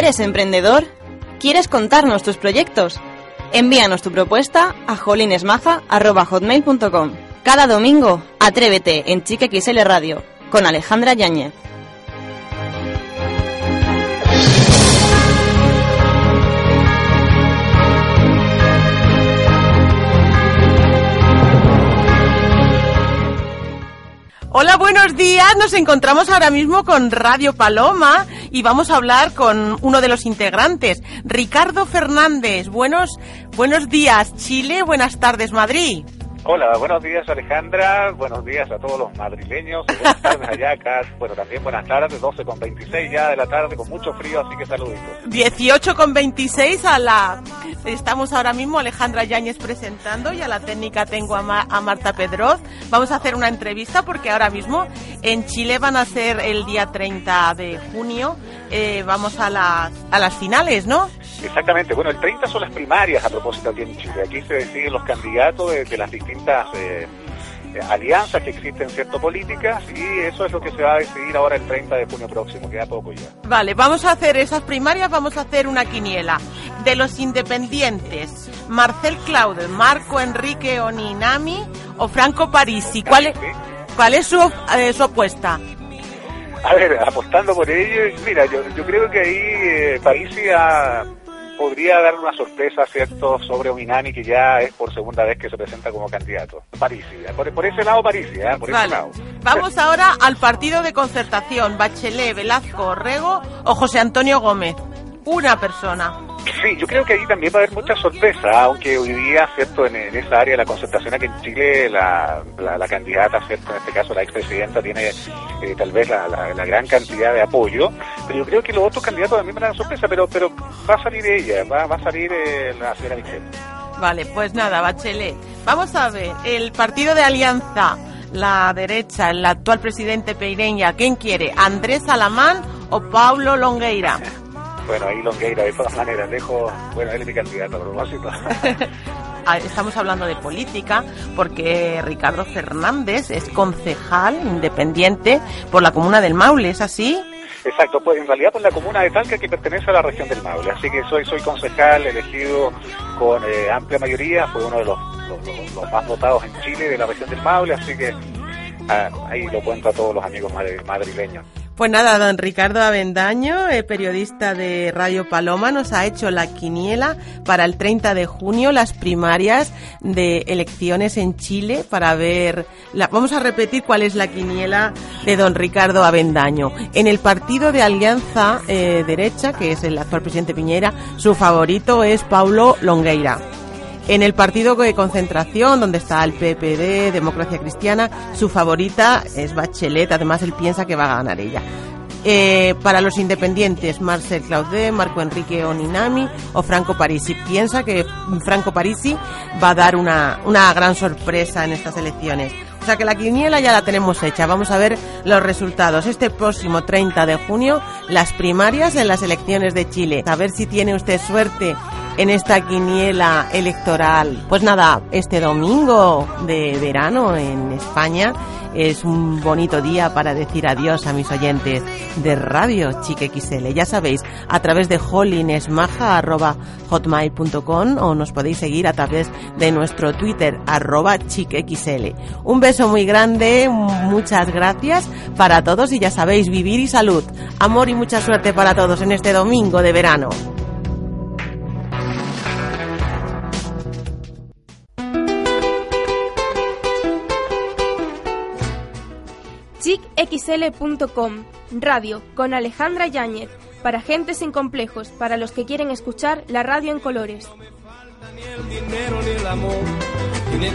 ¿Eres emprendedor? ¿Quieres contarnos tus proyectos? Envíanos tu propuesta a jolinesmaja.hotmail.com Cada domingo, atrévete en Chique XL Radio con Alejandra Yáñez. Buenos días. Nos encontramos ahora mismo con Radio Paloma y vamos a hablar con uno de los integrantes, Ricardo Fernández. Buenos, buenos días, Chile. Buenas tardes, Madrid. Hola, buenos días Alejandra, buenos días a todos los madrileños, buenas tardes allá acá, bueno también buenas tardes, 12 con 26 ya de la tarde con mucho frío, así que saluditos. 18 con 26 a la... Estamos ahora mismo Alejandra Yáñez presentando y a la técnica tengo a, a Marta Pedroz. Vamos a hacer una entrevista porque ahora mismo en Chile van a ser el día 30 de junio, eh, vamos a las, a las finales, ¿no? Exactamente, bueno, el 30 son las primarias a propósito aquí en Chile. Aquí se deciden los candidatos de, de las distintas eh, alianzas que existen, cierto, políticas, y eso es lo que se va a decidir ahora el 30 de junio próximo, queda poco ya. Vale, vamos a hacer esas primarias, vamos a hacer una quiniela. De los independientes, Marcel Claude, Marco Enrique Oninami o Franco Parisi. ¿Cuál es, cuál es su, eh, su apuesta? A ver, apostando por ello, mira, yo, yo creo que ahí eh, Parisi ha podría dar una sorpresa, ¿cierto?, sobre Ominami, que ya es por segunda vez que se presenta como candidato. Parisi, por, por, ese lado Parisi, ¿eh? por vale. ese lado. Vamos ahora al partido de concertación, Bachelet, Velasco, Rego o José Antonio Gómez. Una persona. Sí, yo creo que ahí también va a haber mucha sorpresa, aunque hoy día, ¿cierto?, en, en esa área de la concertación aquí en Chile, la, la, la candidata, ¿cierto?, en este caso la expresidenta, tiene eh, tal vez la, la, la, gran cantidad de apoyo, pero yo creo que los otros candidatos también van a dar sorpresa, pero, pero va a salir ella, va, va a salir eh, la señora Michelle. Vale, pues nada, Bachelet. Vamos a ver, el partido de Alianza, la derecha, el actual presidente Peireña, ¿quién quiere? ¿Andrés Alamán o Paulo Longueira? Bueno, ahí Longueira, de todas maneras, dejo, bueno, él es mi candidato a propósito. Estamos hablando de política porque Ricardo Fernández es concejal independiente por la comuna del Maule, ¿es así? Exacto, pues en realidad por la comuna de Talca que pertenece a la región del Maule, así que soy soy concejal elegido con eh, amplia mayoría, fue uno de los, los, los, los, más votados en Chile de la región del Maule, así que ah, ahí lo cuento a todos los amigos madrileños. Pues nada, don Ricardo Avendaño, eh, periodista de Radio Paloma, nos ha hecho la quiniela para el 30 de junio, las primarias de elecciones en Chile, para ver, la, vamos a repetir cuál es la quiniela de don Ricardo Avendaño. En el partido de Alianza eh, Derecha, que es el actual presidente Piñera, su favorito es Paulo Longueira. En el partido de concentración, donde está el PPD, Democracia Cristiana, su favorita es Bachelet, además él piensa que va a ganar ella. Eh, para los independientes, Marcel Claudet, Marco Enrique Oninami o Franco Parisi. Piensa que Franco Parisi va a dar una, una gran sorpresa en estas elecciones. O sea que la quiniela ya la tenemos hecha. Vamos a ver los resultados. Este próximo 30 de junio, las primarias en las elecciones de Chile. A ver si tiene usted suerte en esta quiniela electoral. Pues nada, este domingo de verano en España es un bonito día para decir adiós a mis oyentes de Radio Chique XL. Ya sabéis, a través de hotmail.com o nos podéis seguir a través de nuestro Twitter arroba chiquexl. Un beso muy grande, muchas gracias para todos y ya sabéis, vivir y salud, amor y mucha suerte para todos en este domingo de verano. chicxl.com Radio con Alejandra Yáñez para gente sin complejos, para los que quieren escuchar la radio en colores. Ni el dinero ni el amor, me